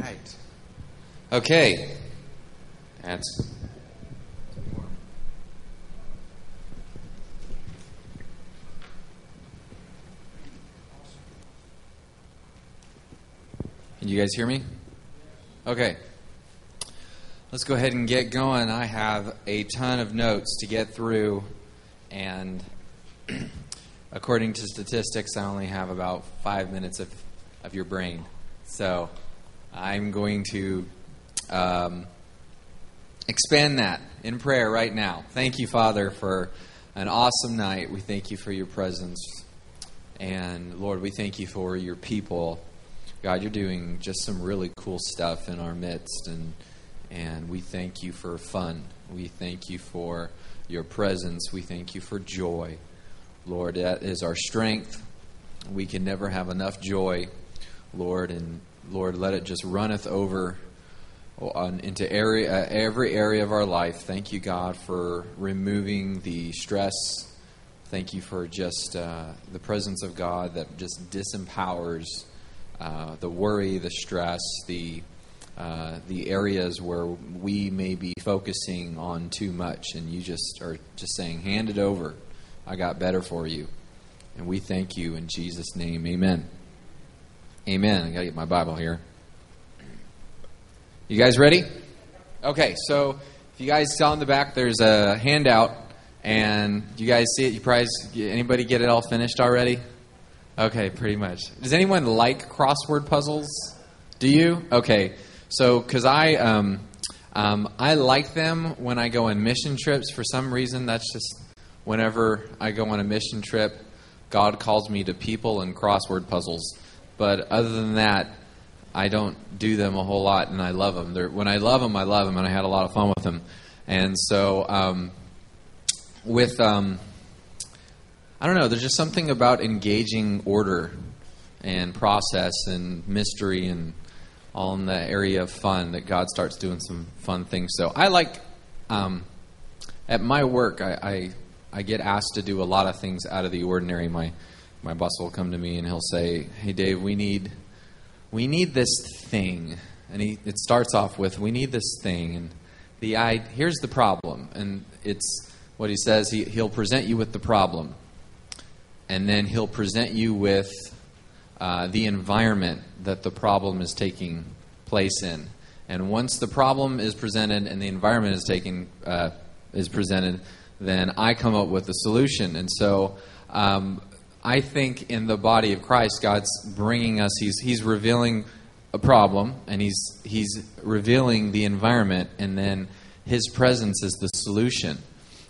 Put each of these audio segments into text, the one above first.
right. Okay. That's. Can you guys hear me? Okay. Let's go ahead and get going. I have a ton of notes to get through, and according to statistics, I only have about five minutes of, of your brain. So I'm going to um, expand that in prayer right now. Thank you, Father, for an awesome night. We thank you for your presence. And Lord, we thank you for your people. God, you're doing just some really cool stuff in our midst, and and we thank you for fun. We thank you for your presence. We thank you for joy, Lord. That is our strength. We can never have enough joy, Lord, and Lord, let it just runneth over on, into area, uh, every area of our life. Thank you, God, for removing the stress. Thank you for just uh, the presence of God that just disempowers uh, the worry, the stress, the uh, the areas where we may be focusing on too much, and you just are just saying, "Hand it over. I got better for you." And we thank you in Jesus' name. Amen. Amen. I got to get my Bible here. You guys ready? Okay, so if you guys saw in the back, there's a handout, and you guys see it. You probably anybody get it all finished already? Okay, pretty much. Does anyone like crossword puzzles? Do you? Okay, so because I um, um, I like them when I go on mission trips. For some reason, that's just whenever I go on a mission trip, God calls me to people and crossword puzzles. But other than that, I don't do them a whole lot, and I love them. They're, when I love them, I love them, and I had a lot of fun with them. And so, um, with um, I don't know. There's just something about engaging order and process and mystery and all in the area of fun that God starts doing some fun things. So I like um, at my work. I, I, I get asked to do a lot of things out of the ordinary. My my boss will come to me and he'll say, "Hey Dave, we need we need this thing." And he it starts off with, "We need this thing." And the I here's the problem, and it's what he says. He he'll present you with the problem and then he'll present you with uh, the environment that the problem is taking place in. And once the problem is presented and the environment is taking uh, is presented, then I come up with a solution. And so um, I think in the body of Christ, God's bringing us. He's He's revealing a problem, and He's He's revealing the environment, and then His presence is the solution.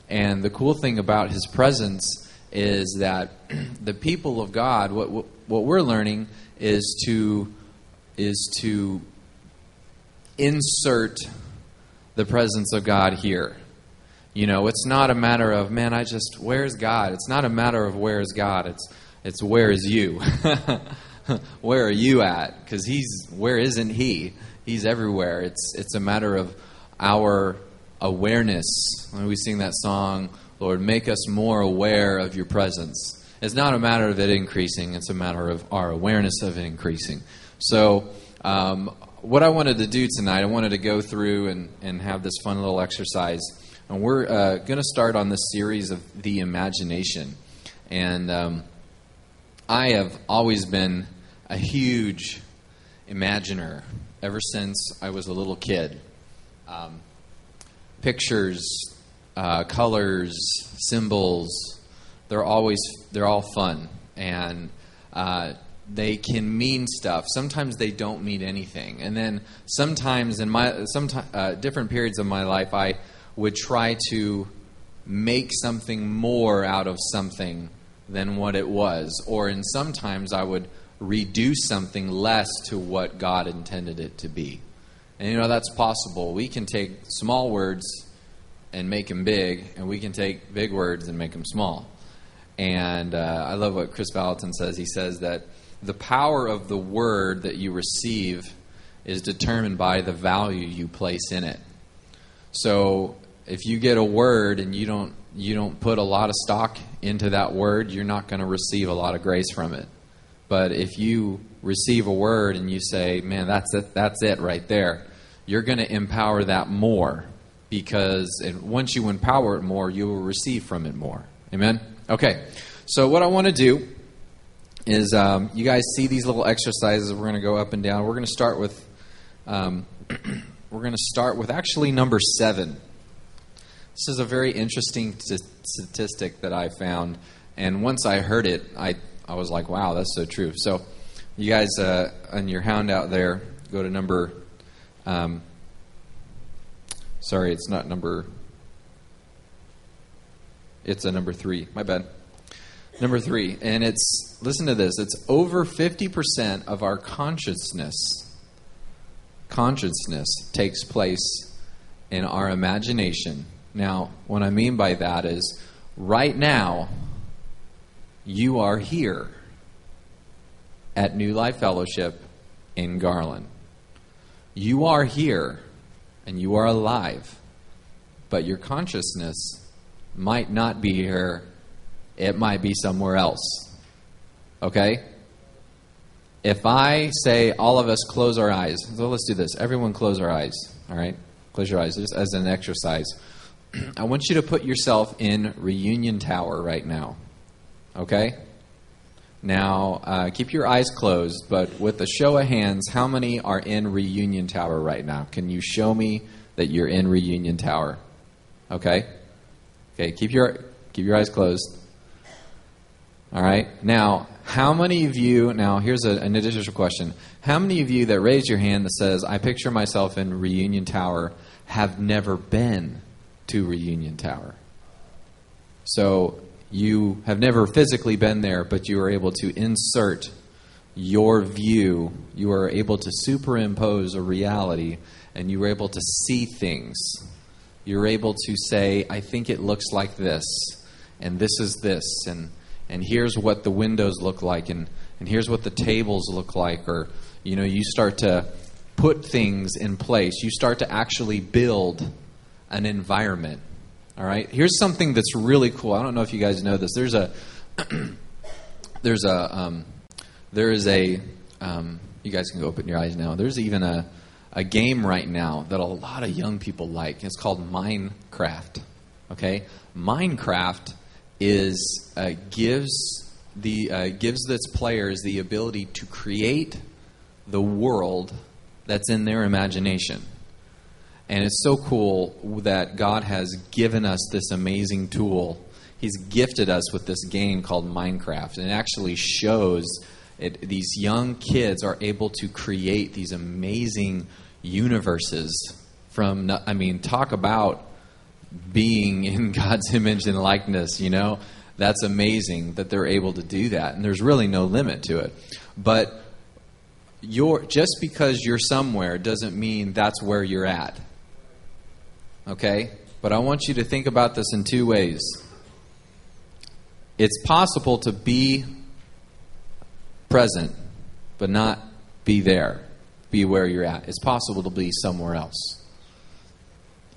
And the cool thing about His presence is that the people of God, what, what we're learning is to is to insert the presence of God here. You know, it's not a matter of man, I just where's God? It's not a matter of where's God. It's it's where is you? where are you at? Because he's where isn't he? He's everywhere. It's it's a matter of our awareness. When we sing that song, Lord, make us more aware of your presence. It's not a matter of it increasing, it's a matter of our awareness of it increasing. So, um, what I wanted to do tonight, I wanted to go through and, and have this fun little exercise. And we're uh, going to start on this series of the imagination. And um, I have always been a huge imaginer ever since I was a little kid. Um, pictures, uh, colors, symbols. They're always they're all fun and uh, they can mean stuff. Sometimes they don't mean anything. And then sometimes in my some uh, different periods of my life, I would try to make something more out of something than what it was. Or in sometimes I would reduce something less to what God intended it to be. And you know that's possible. We can take small words and make them big, and we can take big words and make them small. And uh, I love what Kris Vallotton says. He says that the power of the word that you receive is determined by the value you place in it. So if you get a word and you don't you don't put a lot of stock into that word, you're not going to receive a lot of grace from it. But if you receive a word and you say, man, that's it, that's it right there, you're going to empower that more because once you empower it more, you will receive from it more. Amen? Okay. So, what I want to do is um, you guys see these little exercises. We're going to go up and down. We're going to start with. Um, we're going to start with actually number seven. This is a very interesting t- statistic that I found, and once I heard it, I I was like, wow, that's so true. So, you guys uh, on your hound out there, go to number. Um, sorry, it's not number. It's a number three. My bad. Number three, and it's listen to this. It's over fifty percent of our consciousness. Consciousness takes place in our imagination. Now, what I mean by that is, right now, you are here at New Life Fellowship in Garland. You are here and you are alive, but your consciousness might not be here, it might be somewhere else. Okay? If I say all of us close our eyes, so let's do this. Everyone close our eyes, all right? Close your eyes just as an exercise. I want you to put yourself in Reunion Tower right now. Okay? Now, uh, keep your eyes closed, but with a show of hands, how many are in Reunion Tower right now? Can you show me that you're in Reunion Tower? Okay? Okay, keep your, keep your eyes closed. All right? Now, how many of you, now here's a, an additional question. How many of you that raised your hand that says, I picture myself in Reunion Tower, have never been to Reunion Tower? So, you have never physically been there, but you are able to insert your view. You are able to superimpose a reality, and you are able to see things. You're able to say, I think it looks like this, and this is this, and, and here's what the windows look like, and, and here's what the tables look like. Or, you know, you start to put things in place. You start to actually build an environment all right. Here's something that's really cool. I don't know if you guys know this. There's a there's a um, there is a um, you guys can go open your eyes now. There's even a a game right now that a lot of young people like. It's called Minecraft. Okay, Minecraft is uh, gives the uh, gives its players the ability to create the world that's in their imagination. And it's so cool that God has given us this amazing tool. He's gifted us with this game called Minecraft. And it actually shows it, these young kids are able to create these amazing universes from, I mean, talk about being in God's image and likeness, you know? That's amazing that they're able to do that. And there's really no limit to it. But you're, just because you're somewhere doesn't mean that's where you're at okay? But I want you to think about this in two ways. It's possible to be present, but not be there, be where you're at. It's possible to be somewhere else.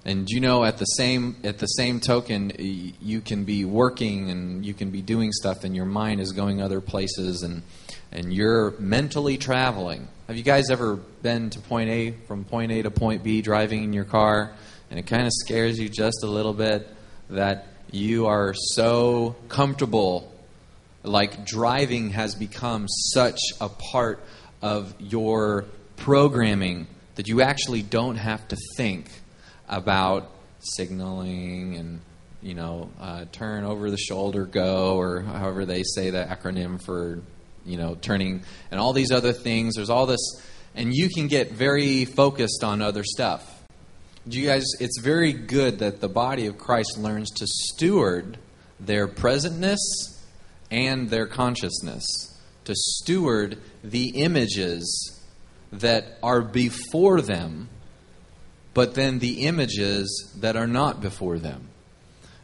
And you know, at the same at the same token, you can be working and you can be doing stuff, and your mind is going other places, and and you're mentally traveling. Have you guys ever been to point A from point A to point B driving in your car? And it kind of scares you just a little bit that you are so comfortable like driving has become such a part of your programming that you actually don't have to think about signaling and you know uh, turn over the shoulder go or however they say the acronym for you know turning and all these other things. There's all this and you can get very focused on other stuff you guys, it's very good that the body of Christ learns to steward their presentness and their consciousness, to steward the images that are before them, but then the images that are not before them.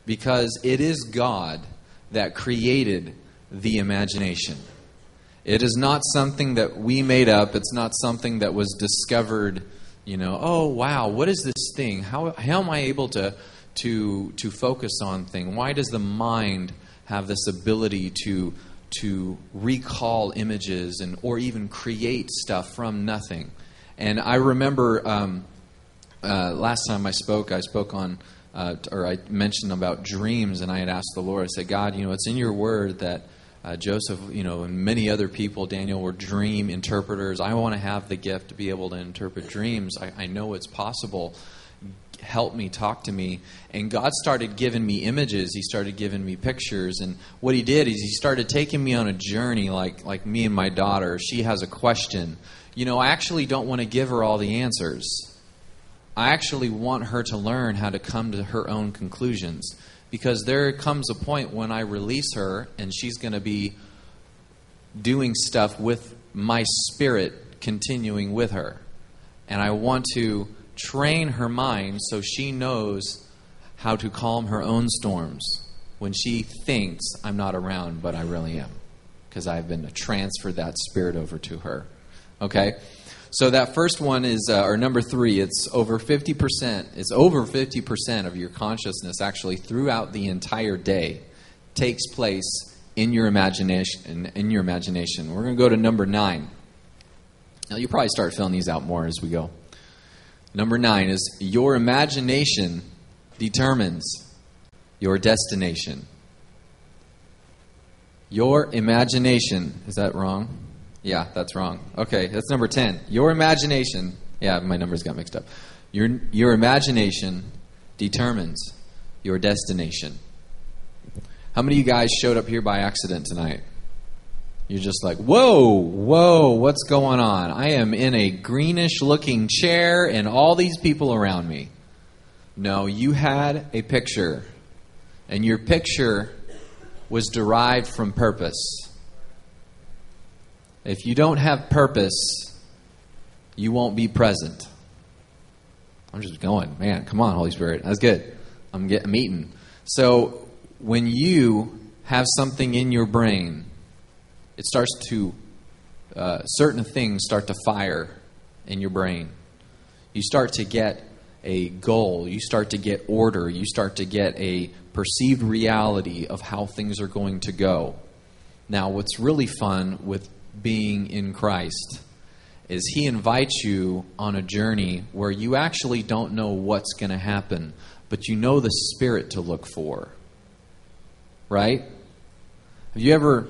Because it is God that created the imagination. It is not something that we made up, it's not something that was discovered you know, oh wow, what is this thing? How how am I able to to to focus on thing? Why does the mind have this ability to to recall images and or even create stuff from nothing. And I remember um, uh, last time I spoke, I spoke on uh, or I mentioned about dreams, and I had asked the Lord. I said, God, you know, it's in Your Word that. Uh, Joseph, you know, and many other people, Daniel, were dream interpreters. I want to have the gift to be able to interpret dreams. I, I know it's possible help me, talk to me. And God started giving me images. He started giving me pictures. And what He did is He started taking me on a journey, like like me and my daughter. She has a question. You know, I actually don't want to give her all the answers. I actually want her to learn how to come to her own conclusions. Because there comes a point when I release her and she's going to be doing stuff with my spirit continuing with her. And I want to train her mind so she knows how to calm her own storms when she thinks I'm not around, but I really am. Because I've been to transfer that spirit over to her. Okay? So that first one is, uh, or number three, it's over 50%. It's over 50% of your consciousness actually throughout the entire day takes place in your imagination. In, your imagination. We're going to go to number nine. Now, you probably start filling these out more as we go. Number nine is your imagination determines your destination. Your imagination, is that wrong? Yeah, that's wrong. Okay, that's number 10. Your imagination, yeah, my numbers got mixed up. Your, your imagination determines your destination. How many of you guys showed up here by accident tonight? You're just like, whoa, whoa, what's going on? I am in a greenish looking chair and all these people around me. No, you had a picture, and your picture was derived from purpose. If you don't have purpose, you won't be present. I'm just going, man, come on, Holy Spirit. That's good. I'm getting I'm eating. So when you have something in your brain, it starts to, uh, certain things start to fire in your brain. You start to get a goal, you start to get order, you start to get a perceived reality of how things are going to go. Now, what's really fun with being in Christ is He invites you on a journey where you actually don't know what's going to happen, but you know the Spirit to look for. Right? Have you ever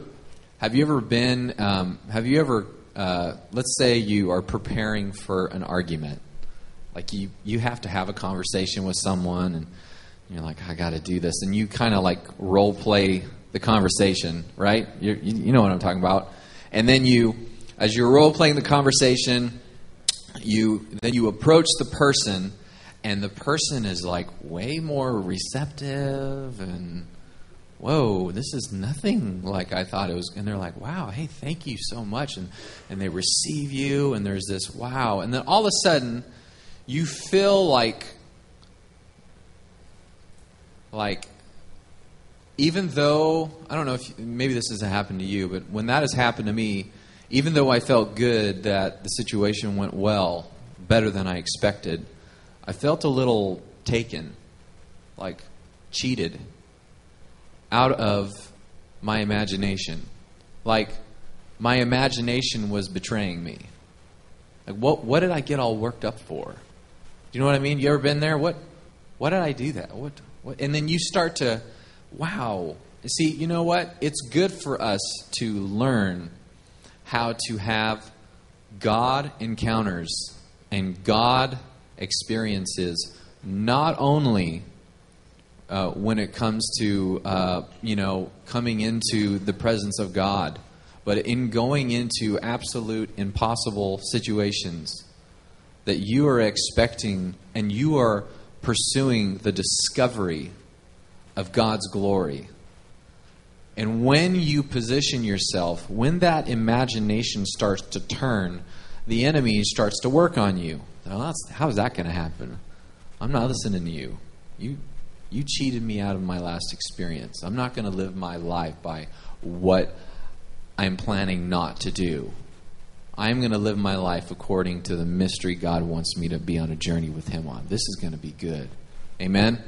have you ever been, um, have you ever, uh, let's say you are preparing for an argument. Like you, you have to have a conversation with someone and you're like, I got to do this. And you kind of like role play the conversation, right? you you know what I'm talking about. And then you, as you're role playing the conversation, you then you approach the person and the person is like way more receptive and whoa, this is nothing like I thought it was. And they're like, wow, hey, thank you so much. And, and they receive you, and there's this wow. And then all of a sudden, you feel like, like, even though, I don't know if maybe this has happened to you, but when that has happened to me, even though I felt good that the situation went well, better than I expected, I felt a little taken, like cheated out of my imagination. Like, my imagination was betraying me. Like, what, what did I get all worked up for? Do you know what I mean? You ever been there? What, what did I do that? What, what? And then you start to, wow. See, you know what? It's good for us to learn how to have God encounters and God experiences not only uh, when it comes to uh, you know coming into the presence of God, but in going into absolute impossible situations that you are expecting and you are pursuing the discovery of God's glory. And when you position yourself, when that imagination starts to turn, the enemy starts to work on you. Well, how is that going to happen? I'm not listening to you. You you cheated me out of my last experience. I'm not going to live my life by what I'm planning not to do. I'm going to live my life according to the mystery God wants me to be on a journey with Him on. This is going to be good. Amen?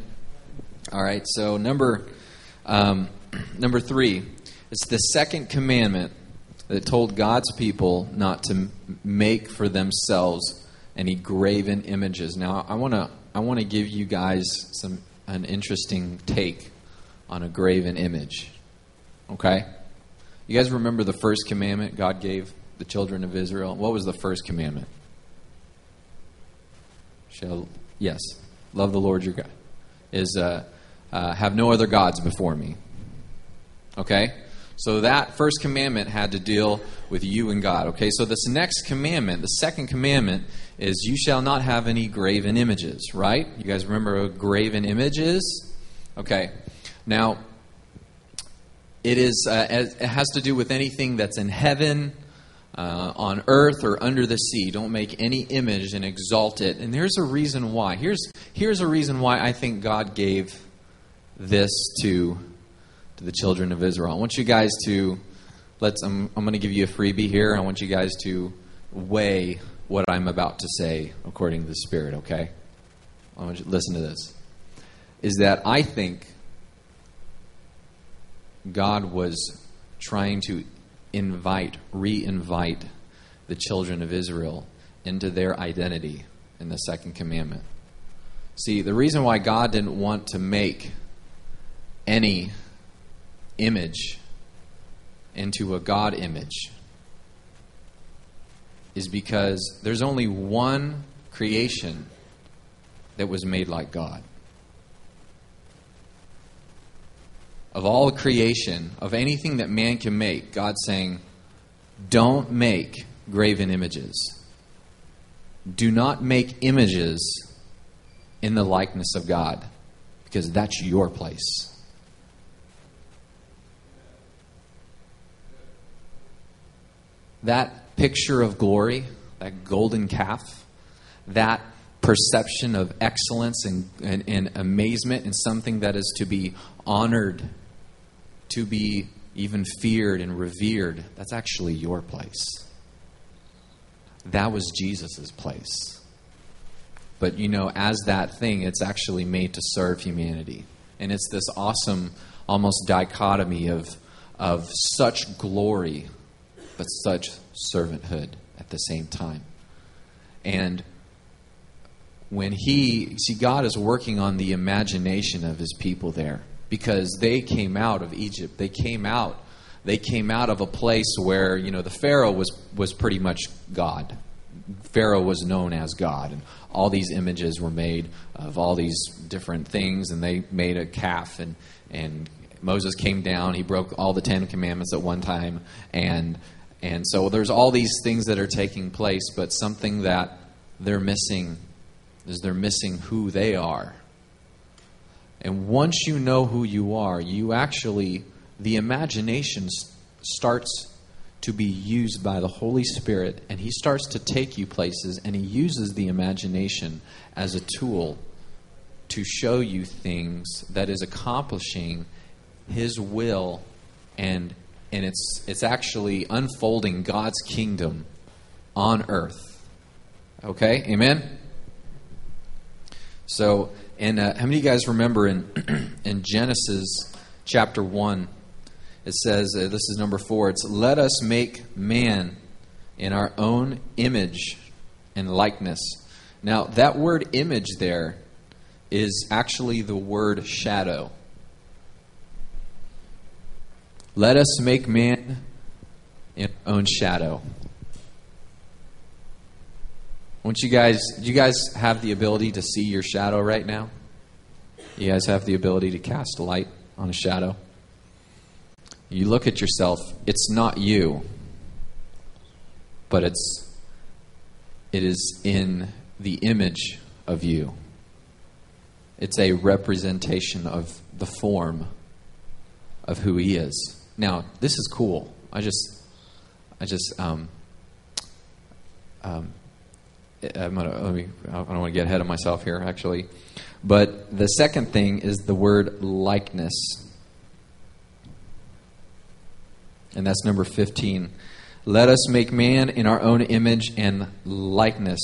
All right, so number, um, number three It's the second commandment that told God's people not to make for themselves any graven images. Now, I want to I want to give you guys some an interesting take on a graven image. Okay? You guys remember the first commandment God gave the children of Israel? What was the first commandment? Shall yes, love the Lord your God. Is uh, uh, have no other gods before me. Okay? So that first commandment had to deal with you and God. Okay, so this next commandment, the second commandment, is you shall not have any graven images, right? You guys remember what graven image is? Okay. Now, it is uh, it has to do with anything that's in heaven, uh, on earth, or under the sea. Don't make any image and exalt it. And there's a reason why. Here's here's a reason why I think God gave this to to the children of Israel. I want you guys to let's. I'm, I'm going to give you a freebie here. I want you guys to weigh what I'm about to say according to the Spirit. Okay, I want you to listen to this. Is that I think God was trying to invite, re-invite the children of Israel into their identity in the second commandment. See, the reason why God didn't want to make any image into a God image is because there's only one creation that was made like God. Of all creation, of anything that man can make, God's saying, don't make graven images. Do not make images in the likeness of God, because that's your place. that picture of glory, that golden calf, that perception of excellence and, and, and, amazement in something that is to be honored, to be even feared and revered, that's actually your place. That was Jesus' place. But you know, as that thing, it's actually made to serve humanity. And it's this awesome, almost dichotomy of, of such glory but such servanthood at the same time. And when he, see, God is working on the imagination of his people there because they came out of Egypt. They came out. They came out of a place where, you know, the Pharaoh was, was pretty much God. Pharaoh was known as God, and all these images were made of all these different things, and they made a calf, and, and Moses came down. He broke all the Ten Commandments at one time, and and so there's all these things that are taking place, but something that they're missing is they're missing who they are. And once you know who you are, you actually, the imagination starts to be used by the Holy Spirit, and He starts to take you places, and He uses the imagination as a tool to show you things that is accomplishing His will and and it's it's actually unfolding God's kingdom on earth. Okay, Amen. So, and uh, how many of you guys remember in in Genesis chapter one? It says uh, this is number four. It's let us make man in our own image and likeness. Now, that word image there is actually the word shadow. Let us make man in our own shadow. Won't you guys, do you guys have the ability to see your shadow right now? You guys have the ability to cast light on a shadow? You look at yourself, it's not you, but it's it is in the image of you. It's a representation of the form of who he is. Now, this is cool. I just, I just, um, um, I'm gonna, let me, I don't want to get ahead of myself here, actually. But the second thing is the word likeness. And that's number 15. Let us make man in our own image and likeness.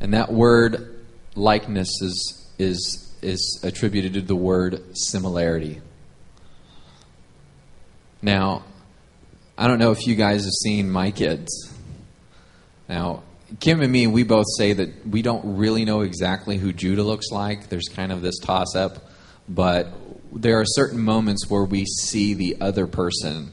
And that word likeness is, is, is attributed to the word similarity. Now, I don't know if you guys have seen my kids. Now, Kim and me, we both say that we don't really know exactly who Judah looks like. There's kind of this toss up, but there are certain moments where we see the other person,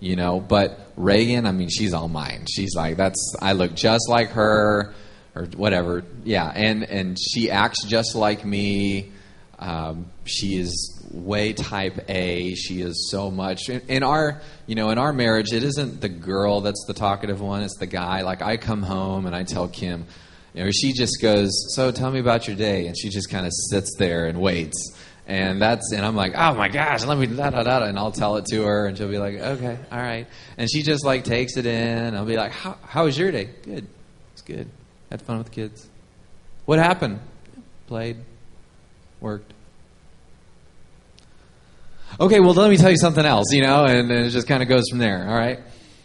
you know. But Reagan, I mean, she's all mine. She's like, that's, I look just like her, or whatever. Yeah, and, and she acts just like me. Um, she is way type A. She is so much in, in, our, you know, in our marriage. It isn't the girl that's the talkative one; it's the guy. Like I come home and I tell Kim, you know, she just goes, "So tell me about your day," and she just kind of sits there and waits. And that's and I'm like, oh my gosh, let me da da da, and I'll tell it to her, and she'll be like, okay, all right, and she just like takes it in. I'll be like, how how was your day? Good, it's good. Had fun with the kids. What happened? Played, worked okay, well, let me tell you something else, you know, and, and it just kind of goes from there, all right?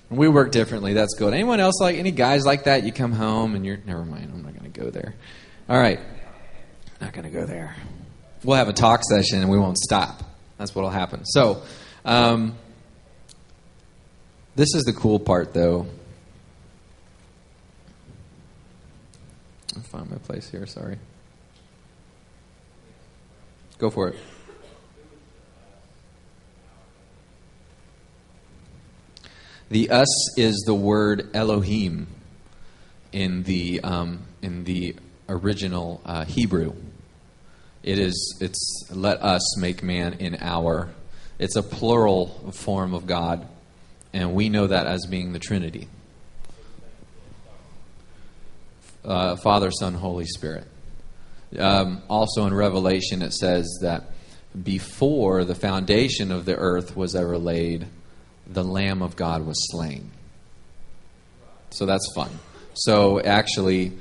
We work differently. That's good. Anyone else like any guys like that? You come home and you're never mind. I'm not going to go there. All right, not going to go there. We'll have a talk session and we won't stop. That's what'll happen. So, um, this is the cool part, though. I'll find my place here. Sorry. Go for it. The us is the word Elohim in the um, in the original uh, Hebrew. It is it's let us make man in our. It's a plural form of God, and we know that as being the Trinity. Uh, Father, Son, Holy Spirit. Um, also in Revelation, it says that before the foundation of the earth was ever laid, the Lamb of God was slain. So that's fun. So actually,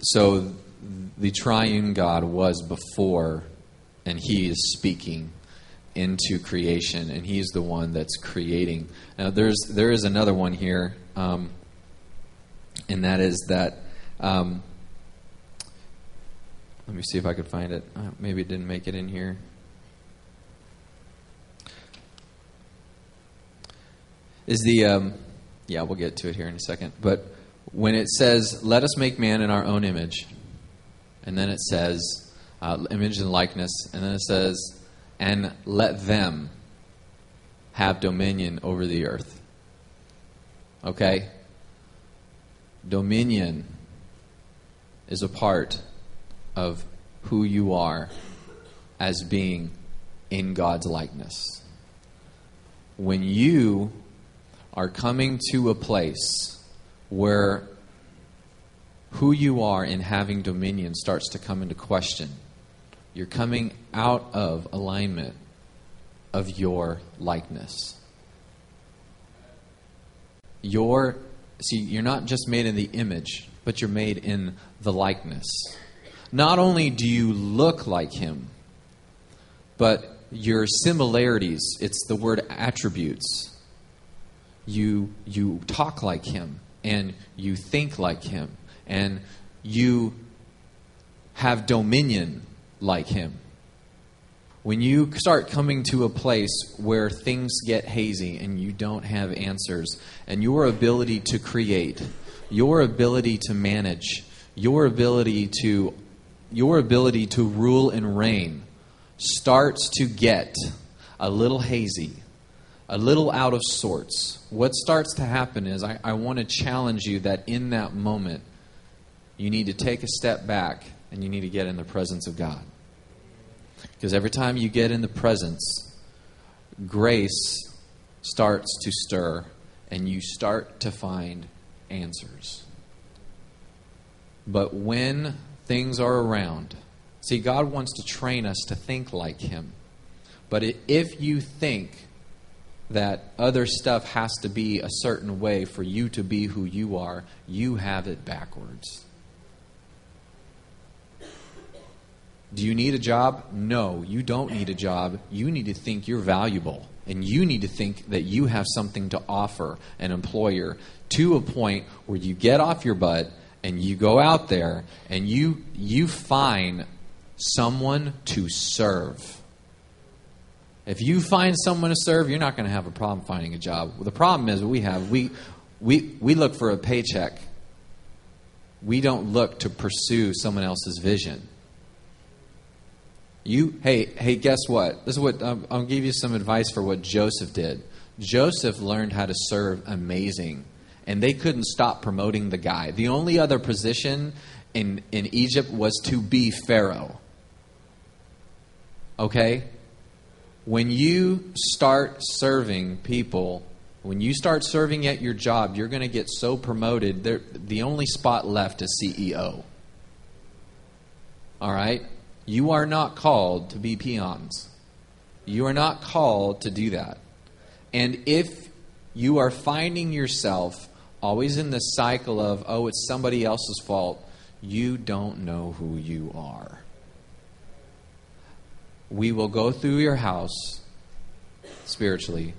so the triune God was before, and He is speaking into creation, and He's the one that's creating. Now, there's there is another one here, um, and that is that. Um, let me see if I could find it. Uh, maybe it didn't make it in here. Is the um, yeah we'll get to it here in a second. But when it says let us make man in our own image and then it says uh, image and likeness and then it says and let them have dominion over the earth. Okay? Dominion is a part of who you are as being in God's likeness. When you are coming to a place where who you are in having dominion starts to come into question. You're coming out of alignment of your likeness. Your see, you're not just made in the image, but you're made in the likeness. Not only do you look like him, but your similarities, it's the word attributes you you talk like him and you think like him and you have dominion like him. When you start coming to a place where things get hazy and you don't have answers, and your ability to create, your ability to manage, your ability to your ability to rule and reign starts to get a little hazy, a little out of sorts, what starts to happen is I, I want to challenge you that in that moment, you need to take a step back and you need to get in the presence of God. Because every time you get in the presence, grace starts to stir and you start to find answers. But when things are around, see, God wants to train us to think like Him. But if you think that other stuff has to be a certain way for you to be who you are, you have it backwards. Do you need a job? No, you don't need a job. You need to think you're valuable. And you need to think that you have something to offer an employer to a point where you get off your butt and you go out there and you, you find someone to serve If you find someone to serve, you're not going to have a problem finding a job. Well, the problem is we have we we we look for a paycheck. We don't look to pursue someone else's vision. You hey hey guess what? This is what um, I'll give you some advice for what Joseph did. Joseph learned how to serve amazing, and they couldn't stop promoting the guy. The only other position in in Egypt was to be Pharaoh. Okay? When you start serving people, when you start serving at your job, you're going to get so promoted. The only spot left is CEO. All right? You are not called to be peons. You are not called to do that. And if you are finding yourself always in the cycle of, oh, it's somebody else's fault, you don't know who you are. We will go through your house spiritually,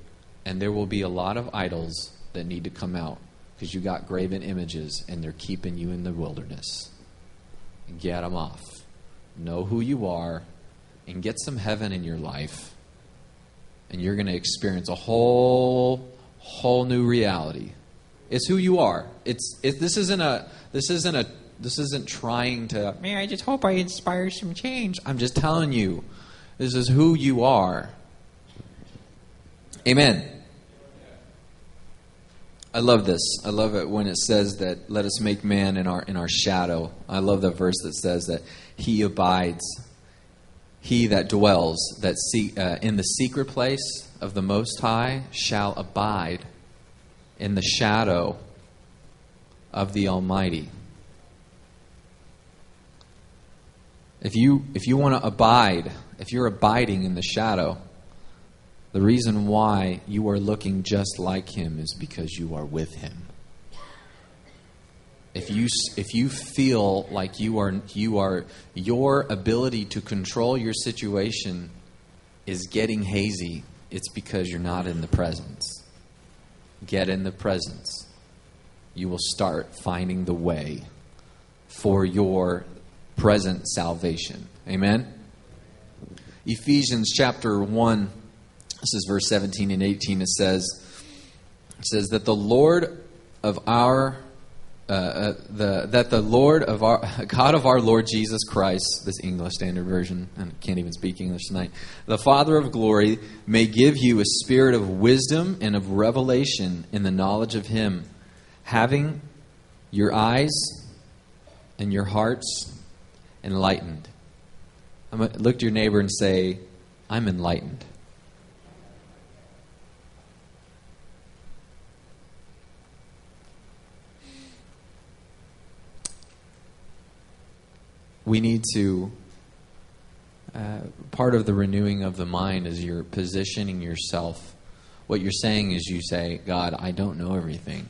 and there will be a lot of idols that need to come out because you got graven images and they're keeping you in the wilderness. Get them off. Know who you are and get some heaven in your life and you're going to experience a whole whole new reality. It's who you are. It's it, this isn't a this isn't a this isn't trying to. Man, I just hope I inspire some change. I'm just telling you, this is who you are. Amen. I love this. I love it when it says that let us make man in our in our shadow. I love the verse that says that he abides he that dwells that see, uh, in the secret place of the Most High shall abide in the shadow of the Almighty. If you, if you want to abide, if you're abiding in the shadow, the reason why you are looking just like Him is because you are with Him if you if you feel like you are you are your ability to control your situation is getting hazy, it's because you're not in the presence. Get in the presence. You will start finding the way for your present salvation. Amen. Ephesians chapter 1 this is verse 17 and 18 it says it says that the Lord of our uh, uh, the, that the Lord of our God of our Lord Jesus Christ, this English Standard Version, and can't even speak English tonight, the Father of glory may give you a spirit of wisdom and of revelation in the knowledge of Him, having your eyes and your hearts enlightened. Look to your neighbor and say, I'm enlightened. we need to uh, part of the renewing of the mind is you're positioning yourself what you're saying is you say god i don't know everything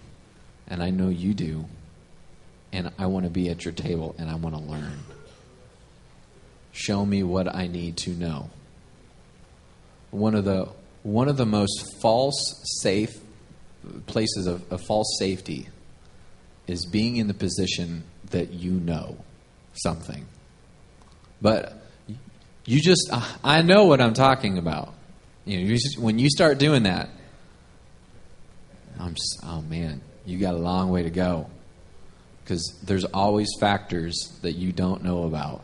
and i know you do and i want to be at your table and i want to learn show me what i need to know one of the one of the most false safe places of, of false safety is being in the position that you know something. But you just, uh, I know what I'm talking about. You know, you just, when you start doing that, I'm just, oh man, you got a long way to go. Because there's always factors that you don't know about.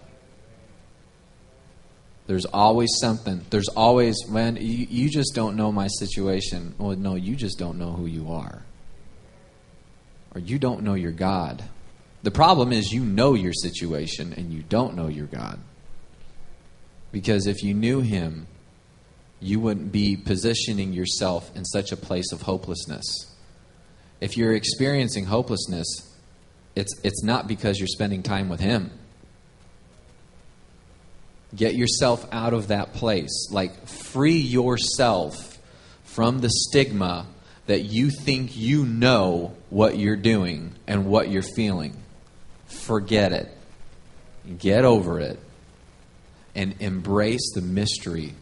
There's always something. There's always, man, you, you just don't know my situation. Well, no, you just don't know who you are. Or you don't know your God. The problem is you know your situation and you don't know your God. Because if you knew Him, you wouldn't be positioning yourself in such a place of hopelessness. If you're experiencing hopelessness, it's, it's not because you're spending time with Him. Get yourself out of that place. Like, free yourself from the stigma that you think you know what you're doing and what you're feeling forget it. Get over it. And embrace the mystery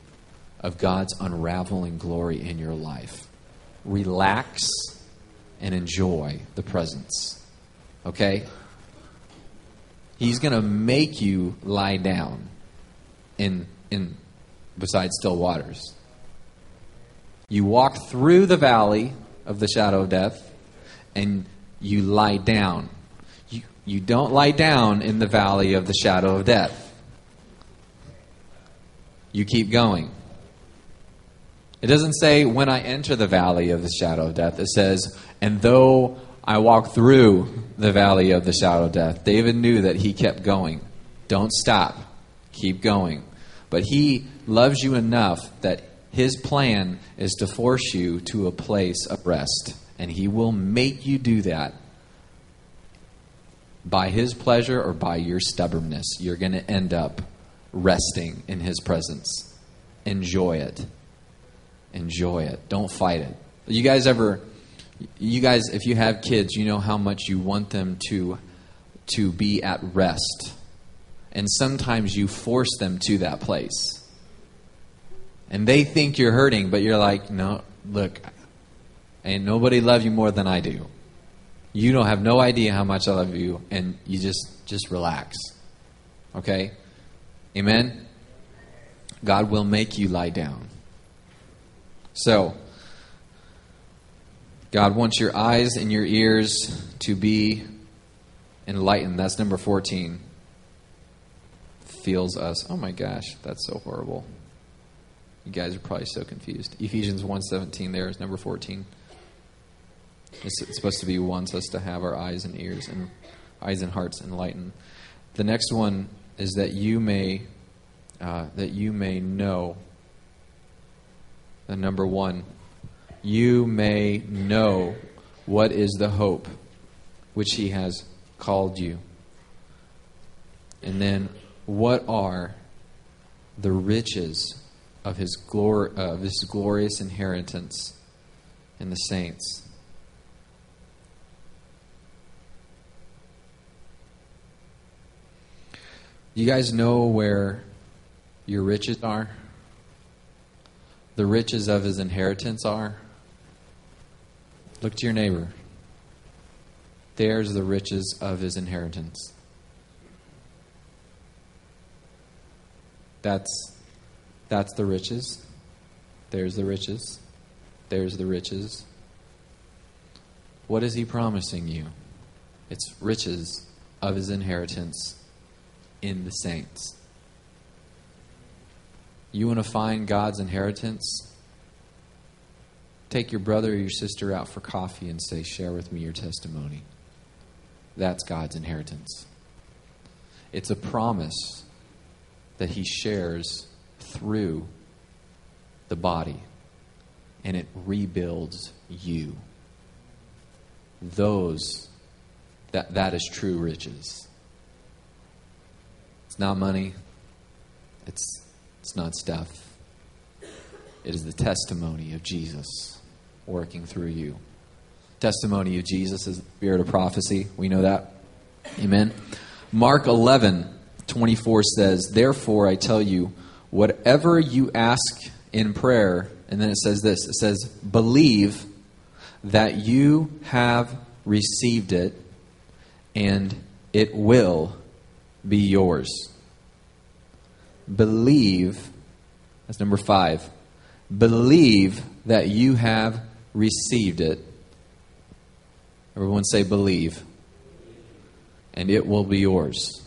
of God's unraveling glory in your life. Relax and enjoy the presence. Okay? He's going to make you lie down in, in beside still waters. You walk through the valley of the shadow of death, and you lie down. You, you don't lie down in the valley of the shadow of death. You keep going. It doesn't say when I enter the valley of the shadow of death. It says, and though I walk through the valley of the shadow of death. David knew that he kept going. Don't stop. Keep going. But he loves you enough that his plan is to force you to a place of rest. And he will make you do that by his pleasure or by your stubbornness. You're going to end up resting in his presence. Enjoy it. Enjoy it. Don't fight it. You guys ever you guys if you have kids, you know how much you want them to to be at rest. And sometimes you force them to that place. And they think you're hurting, but you're like, "No, look, ain't nobody love you more than I do. You don't have no idea how much I love you and you just just relax." Okay? Amen. God will make you lie down. So, God wants your eyes and your ears to be enlightened. That's number 14. Feels us. Oh my gosh, that's so horrible. You guys are probably so confused. Ephesians 1:17 there is number 14. It's, supposed to be wants us to have our eyes and ears and eyes and hearts enlightened. The next one is that you may uh, that you may know. The number one, you may know what is the hope which He has called you. And then, what are the riches of His, glor- uh, of his glorious inheritance in the saints? You guys know where your riches are? The riches of his inheritance are? Look to your neighbor. There's the riches of his inheritance. That's that's the riches. There's the riches. There's the riches. What is he promising you? It's riches of his inheritance in the saints. You want to find God's inheritance? Take your brother or your sister out for coffee and say, Share with me your testimony. That's God's inheritance. It's a promise that He shares through the body, and it rebuilds you. Those, that, that is true riches. It's not money, it's, it's not stuff. It is the testimony of Jesus working through you. Testimony of Jesus is the spirit of prophecy. We know that. Amen. Mark 11, 24 says, Therefore I tell you, whatever you ask in prayer, and then it says this it says, Believe that you have received it, and it will be yours. Believe, that's number five. Believe that you have received it. Everyone say, believe. And it will be yours.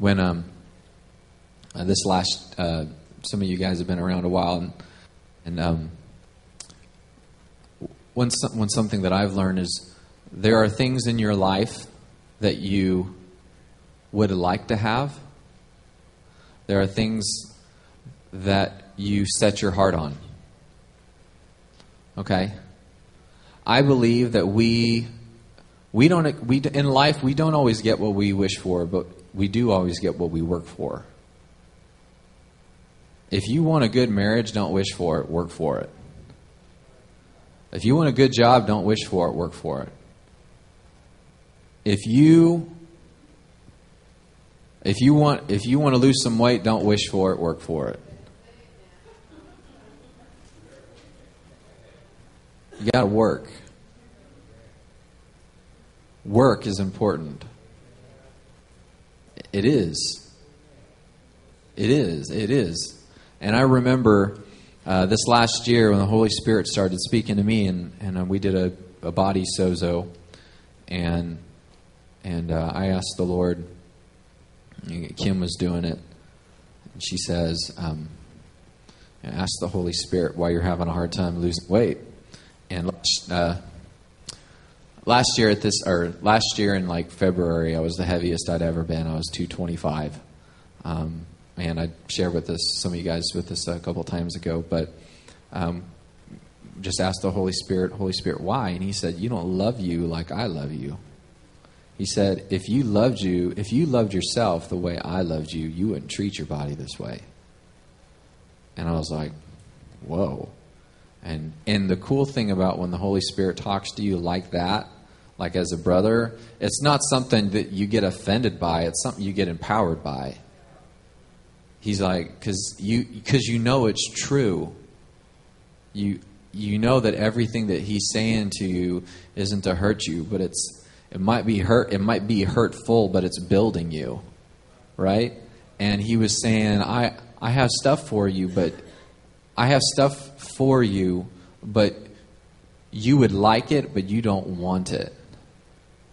When um, uh, this last, uh, some of you guys have been around a while, and, and um, when, when something that I've learned is there are things in your life that you would like to have. There are things that you set your heart on. Okay? I believe that we we don't we in life we don't always get what we wish for, but we do always get what we work for. If you want a good marriage, don't wish for it, work for it. If you want a good job, don't wish for it, work for it. If you if you want if you want to lose some weight, don't wish for it, work for it. You got to work. Work is important. It is. It is. It is. And I remember uh, this last year when the Holy Spirit started speaking to me, and, and uh, we did a, a body sozo, and and uh, I asked the Lord. Kim was doing it, and she says, um, "Ask the Holy Spirit why you're having a hard time losing weight." And uh, last year at this, or last year in like February, I was the heaviest I'd ever been. I was 225. Um, and I shared with this some of you guys with this a couple times ago, but um, just asked the Holy Spirit, Holy Spirit, why? And He said, "You don't love you like I love you." He said, "If you loved you, if you loved yourself the way I loved you, you wouldn't treat your body this way." And I was like, "Whoa." And and the cool thing about when the Holy Spirit talks to you like that, like as a brother, it's not something that you get offended by, it's something you get empowered by. He's like, because you, cause you know it's true. You, you know that everything that he's saying to you isn't to hurt you, but it's, it might be hurt, it might be hurtful, but it's building you, right? And he was saying, I, I have stuff for you, but I have stuff for you, but you would like it, but you don't want it.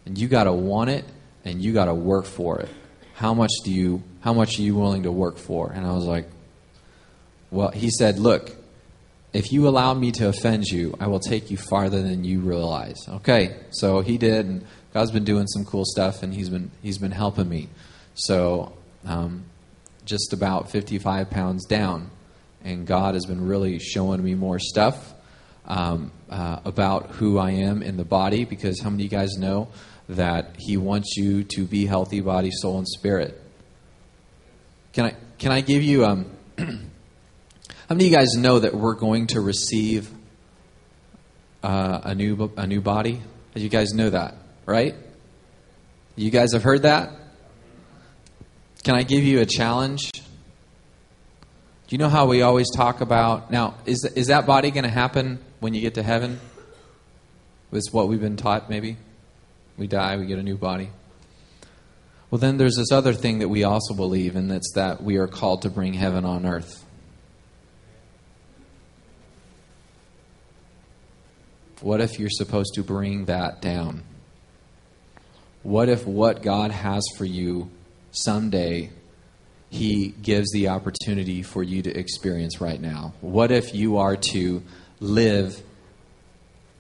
And you got to want it, and you got to work for it. How much do you how much are you willing to work for? And I was like, Well, he said, Look, if you allow me to offend you, I will take you farther than you realize. Okay, so he did, and God's been doing some cool stuff, and he's been he's been helping me. So, um, just about 55 pounds down, and God has been really showing me more stuff um, uh, about who I am in the body. Because how many of you guys know that He wants you to be healthy, body, soul, and spirit? Can I can I give you um, how many of you guys know that we're going to receive uh, a new a new body? You guys know that, right? You guys have heard that? Can I give you a challenge? Do you know how we always talk about now? Is is that body going to happen when you get to heaven? Is what we've been taught? Maybe we die, we get a new body. Well, then there's this other thing that we also believe, and that's that we are called to bring heaven on earth. What if you're supposed to bring that down? What if what God has for you someday He gives the opportunity for you to experience right now? What if you are to live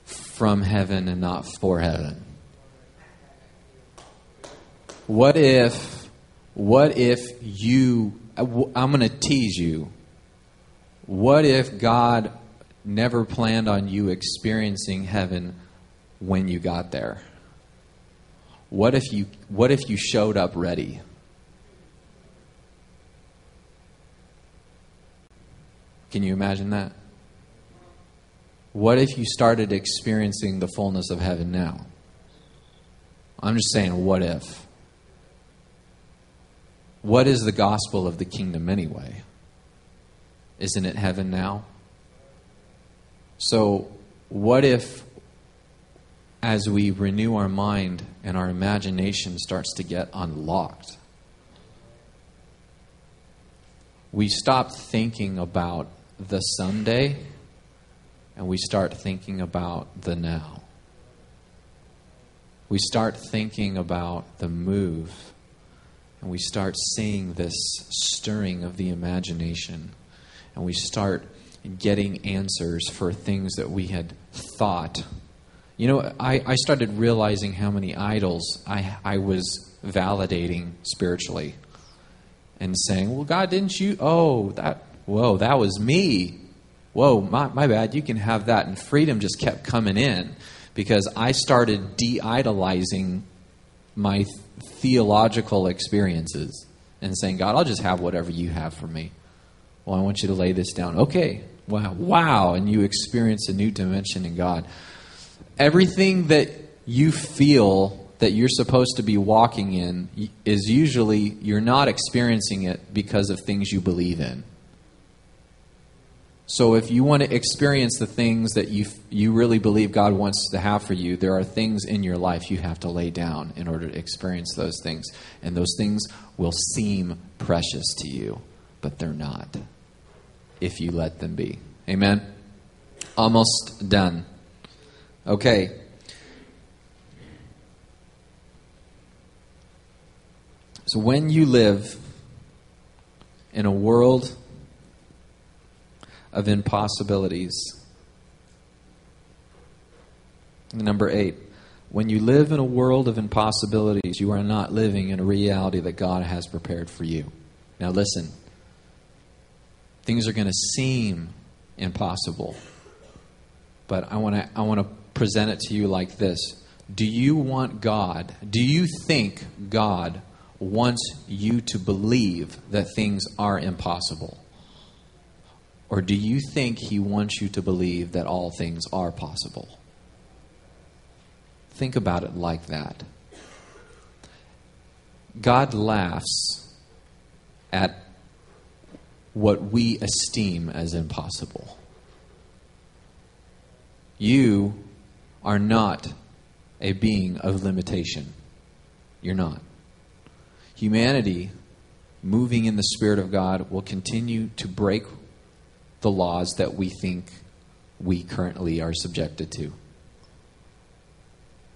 from heaven and not for heaven? What if, what if you, I'm going to tease you. What if God never planned on you experiencing heaven when you got there? What if you, what if you showed up ready? Can you imagine that? What if you started experiencing the fullness of heaven now? I'm just saying, what if? What is the gospel of the kingdom anyway? Isn't it heaven now? So, what if, as we renew our mind and our imagination starts to get unlocked, we stop thinking about the Sunday and we start thinking about the now? We start thinking about the move and we start seeing this stirring of the imagination. And we start getting answers for things that we had thought. You know, I, I started realizing how many idols I, I was validating spiritually and saying, Well, God, didn't you? Oh, that, whoa, that was me. Whoa, my, my bad. You can have that. And freedom just kept coming in because I started de idolizing my theological experiences and saying, God, I'll just have whatever you have for me. Well, I want you to lay this down. Okay. Wow. Wow. And you experience a new dimension in God. Everything that you feel that you're supposed to be walking in is usually you're not experiencing it because of things you believe in. So if you want to experience the things that you you really believe God wants to have for you, there are things in your life you have to lay down in order to experience those things. And those things will seem precious to you, but they're not. if you let them be. Amen? Almost done. Okay. So when you live in a world of impossibilities, number eight, when you live in a world of impossibilities, you are not living in a reality that God has prepared for you. Now, listen. Things are going to seem impossible, but I want to I want to present it to you like this. Do you want God? Do you think God wants you to believe that things are impossible? Or do you think he wants you to believe that all things are possible? Think about it like that. God laughs at what we esteem as impossible. You are not a being of limitation. You're not. Humanity, moving in the Spirit of God, will continue to break the laws that we think we currently are subjected to.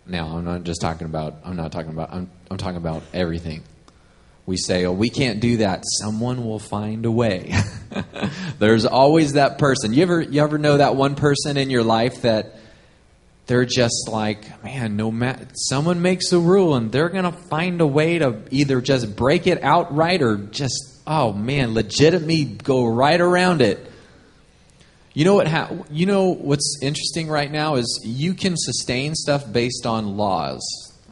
Now, I'm not just talking about, I'm not talking about, I'm, I'm talking about everything. We say, oh, we can't do that. Someone will find a way. There's always that person. You ever, you ever know that one person in your life that they're just like, man, no matter, someone makes a rule and they're going to find a way to either just break it outright or just, oh man, legitimately go right around it. You know what? Ha- you know what's interesting right now is you can sustain stuff based on laws.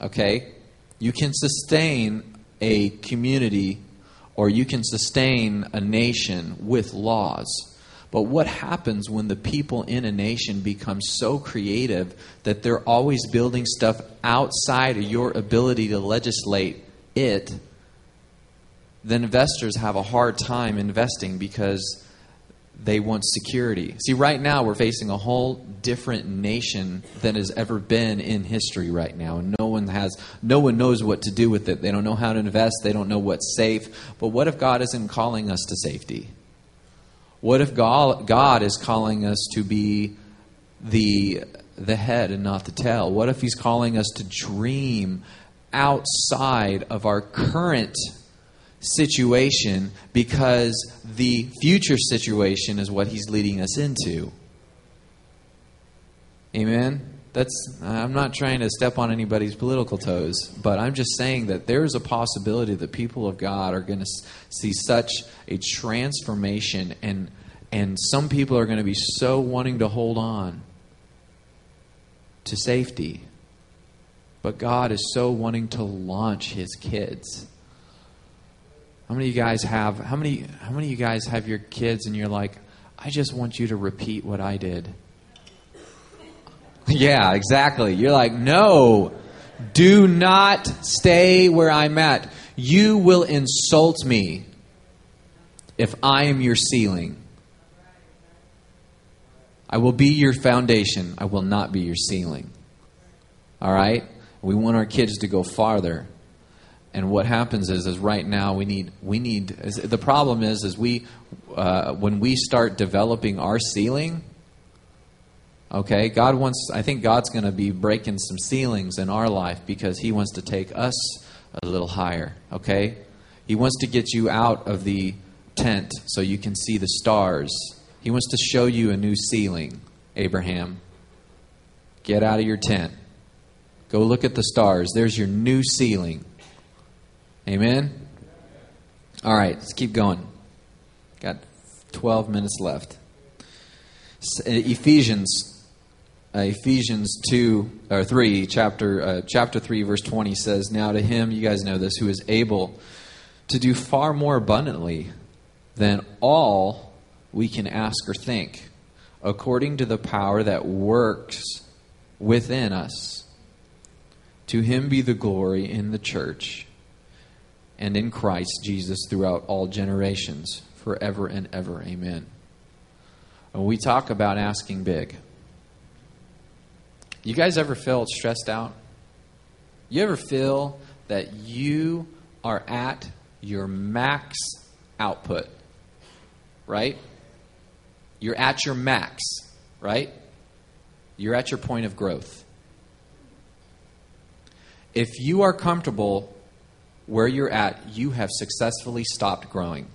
Okay, you can sustain a community, or you can sustain a nation with laws. But what happens when the people in a nation become so creative that they're always building stuff outside of your ability to legislate it? Then investors have a hard time investing because they want security. See, right now we're facing a whole different nation than has ever been in history right now. And no one has no one knows what to do with it. They don't know how to invest, they don't know what's safe. But what if God isn't calling us to safety? What if God, God is calling us to be the the head and not the tail? What if he's calling us to dream outside of our current situation because the future situation is what he's leading us into. Amen. That's I'm not trying to step on anybody's political toes, but I'm just saying that there's a possibility that people of God are going to see such a transformation and and some people are going to be so wanting to hold on to safety. But God is so wanting to launch his kids how many of you guys have how many how many of you guys have your kids and you're like, I just want you to repeat what I did? yeah, exactly. You're like, no, do not stay where I'm at. You will insult me if I am your ceiling. I will be your foundation. I will not be your ceiling. All right? We want our kids to go farther and what happens is, is right now we need we need is, the problem is is we uh, when we start developing our ceiling. Okay, God wants. I think God's going to be breaking some ceilings in our life because He wants to take us a little higher. Okay, He wants to get you out of the tent so you can see the stars. He wants to show you a new ceiling, Abraham. Get out of your tent. Go look at the stars. There's your new ceiling. Amen? All right, let's keep going. Got 12 minutes left. Uh, Ephesians, uh, Ephesians 2 or 3, chapter, uh, chapter 3, verse 20 says, Now to him, you guys know this, who is able to do far more abundantly than all we can ask or think, according to the power that works within us. To him be the glory in the church and in Christ Jesus throughout all generations, forever and ever. Amen. When we talk about asking big, you guys ever felt stressed out? You ever feel that you are at your max output, right? you're at your max, right? You're at your point of growth. If you are comfortable where you're at, you have successfully stopped growing.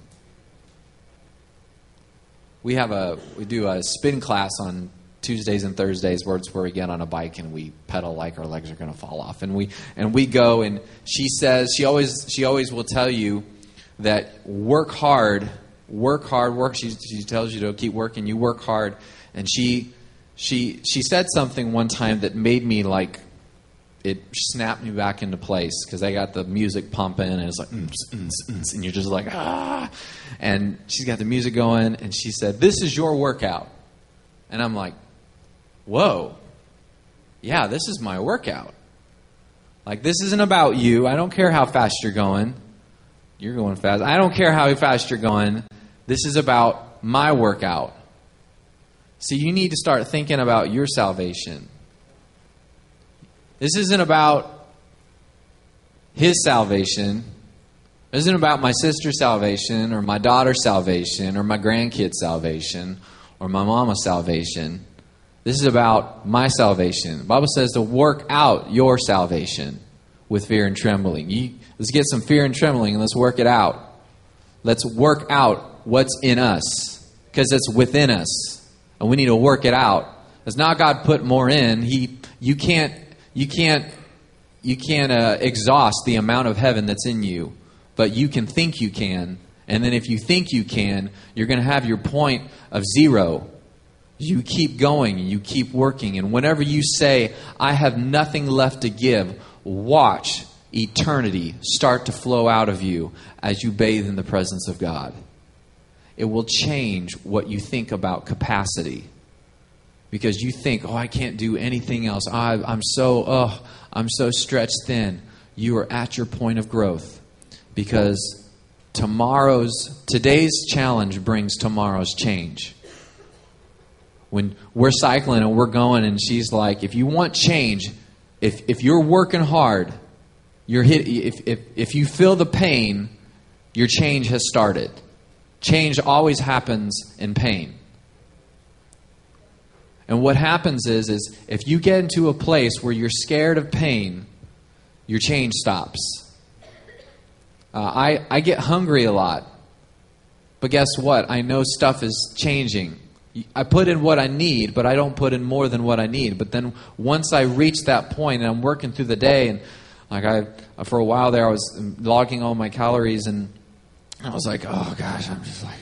We have a we do a spin class on Tuesdays and Thursdays where it's where we get on a bike and we pedal like our legs are going to fall off and we and we go and she says she always she always will tell you that work hard work hard work she, she tells you to keep working you work hard and she she she said something one time that made me like it snapped me back into place because I got the music pumping and it's like, mm, mm, mm, and you're just like, ah. And she's got the music going and she said, This is your workout. And I'm like, Whoa. Yeah, this is my workout. Like, this isn't about you. I don't care how fast you're going. You're going fast. I don't care how fast you're going. This is about my workout. See, you need to start thinking about your salvation. This isn't about his salvation. This isn't about my sister's salvation or my daughter's salvation or my grandkid's salvation or my mama's salvation. This is about my salvation. The Bible says to work out your salvation with fear and trembling. You, let's get some fear and trembling and let's work it out. Let's work out what's in us because it's within us and we need to work it out. It's not God put more in. He, you can't you can't you can't uh, exhaust the amount of heaven that's in you, but you can think you can. And then if you think you can, you're going to have your point of zero. You keep going, you keep working. And whenever you say, I have nothing left to give, watch eternity start to flow out of you as you bathe in the presence of God. It will change what you think about capacity because you think, oh, I can't do anything else. I, I'm so, oh, I'm so stretched thin. You are at your point of growth because tomorrow's, today's challenge brings tomorrow's change. When we're cycling and we're going, and she's like, if you want change, if, if you're working hard, you're hit, if, if, if you feel the pain, your change has started. Change always happens in pain. And what happens is, is if you get into a place where you're scared of pain, your change stops. Uh, I, I get hungry a lot. But guess what? I know stuff is changing. I put in what I need, but I don't put in more than what I need. But then once I reach that point and I'm working through the day, and like I, for a while there, I was logging all my calories, and I was like, oh gosh, I'm just like,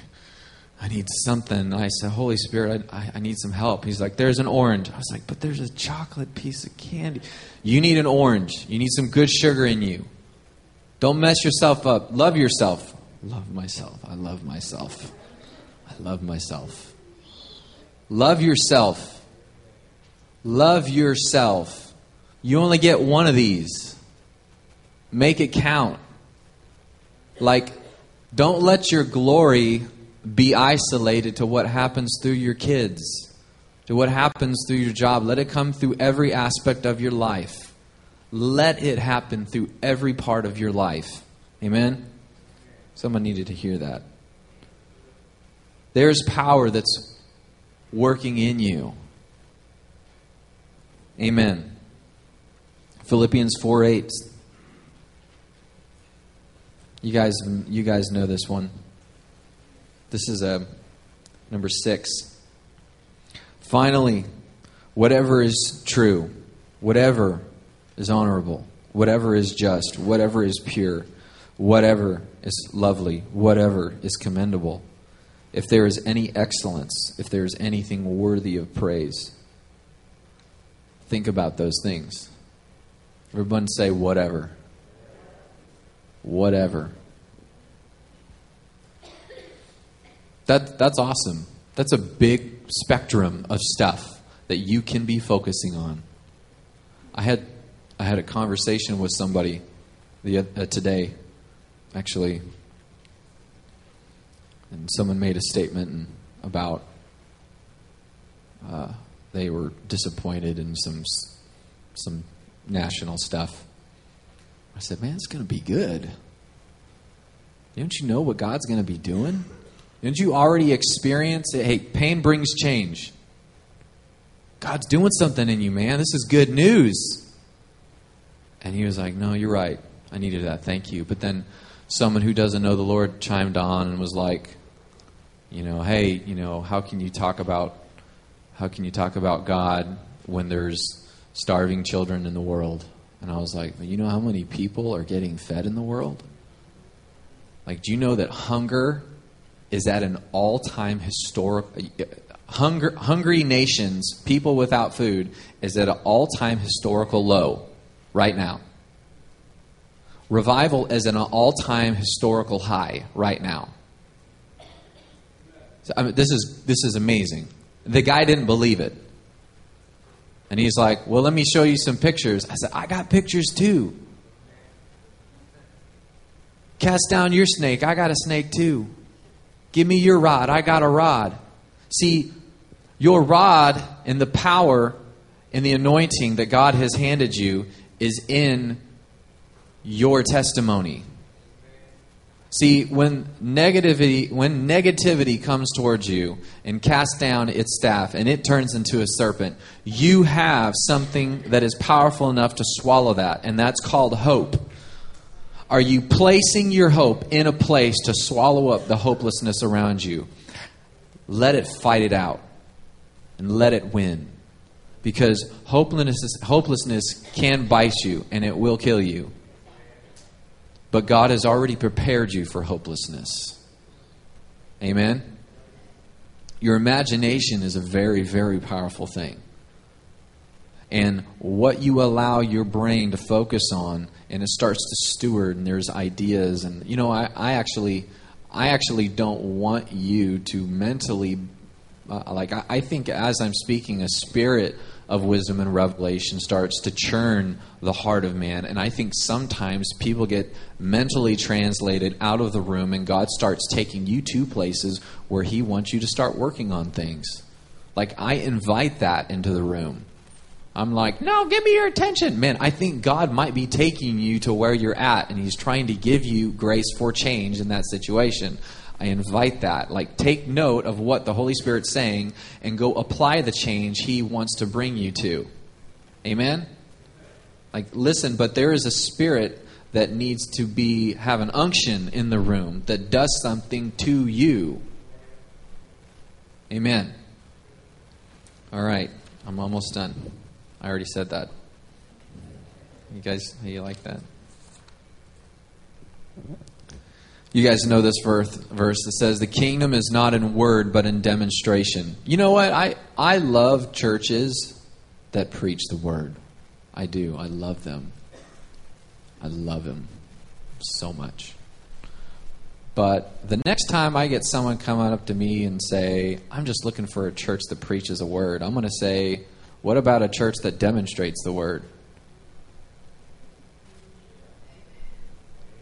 I need something. I said, Holy Spirit, I, I, need some help. He's like, There's an orange. I was like, But there's a chocolate piece of candy. You need an orange. You need some good sugar in you. Don't mess yourself up. Love yourself. Love myself. I love myself. I love myself. Love yourself. Love yourself. You only get one of these. Make it count. Like, don't let your glory be isolated to what happens through your kids, to what happens through your job. Let it come through every aspect of your life. Let it happen through every part of your life. Amen? Someone needed to hear that. There's power that's working in you. Amen. Philippians 4 8. You guys, you guys know this one. This is a uh, number six. Finally, whatever is true, whatever is honorable, whatever is just, whatever is pure, whatever is lovely, whatever is commendable, if there is any excellence, if there is anything worthy of praise, think about those things. Everyone say, whatever. Whatever. That, that's awesome. That's a big spectrum of stuff that you can be focusing on. I had, I had a conversation with somebody the, uh, today, actually, and someone made a statement about uh, they were disappointed in some some national stuff. I said, "Man, it's going to be good. Don't you know what God's going to be doing?" Didn't you already experience it? Hey, pain brings change. God's doing something in you, man. This is good news. And he was like, No, you're right. I needed that. Thank you. But then someone who doesn't know the Lord chimed on and was like, you know, hey, you know, how can you talk about how can you talk about God when there's starving children in the world? And I was like, you know how many people are getting fed in the world? Like, do you know that hunger is at an all-time historic hunger, hungry nations, people without food, is at an all-time historical low right now. Revival is at an all-time historical high right now. So, I mean, this is this is amazing. The guy didn't believe it. And he's like, Well, let me show you some pictures. I said, I got pictures too. Cast down your snake. I got a snake too. Give me your rod. I got a rod. See, your rod and the power and the anointing that God has handed you is in your testimony. See, when negativity, when negativity comes towards you and casts down its staff and it turns into a serpent, you have something that is powerful enough to swallow that, and that's called hope. Are you placing your hope in a place to swallow up the hopelessness around you? Let it fight it out and let it win. Because hopelessness, hopelessness can bite you and it will kill you. But God has already prepared you for hopelessness. Amen? Your imagination is a very, very powerful thing. And what you allow your brain to focus on, and it starts to steward, and there's ideas, and you know, I, I actually, I actually don't want you to mentally, uh, like, I, I think as I'm speaking, a spirit of wisdom and revelation starts to churn the heart of man. And I think sometimes people get mentally translated out of the room, and God starts taking you to places where He wants you to start working on things. Like, I invite that into the room. I'm like, no, give me your attention. Man, I think God might be taking you to where you're at, and He's trying to give you grace for change in that situation. I invite that. Like, take note of what the Holy Spirit's saying and go apply the change He wants to bring you to. Amen? Like, listen, but there is a spirit that needs to be have an unction in the room that does something to you. Amen. All right, I'm almost done. I already said that. You guys, you like that? You guys know this verse, verse that says, The kingdom is not in word, but in demonstration. You know what? I, I love churches that preach the word. I do. I love them. I love them so much. But the next time I get someone coming up to me and say, I'm just looking for a church that preaches a word, I'm going to say, What about a church that demonstrates the word?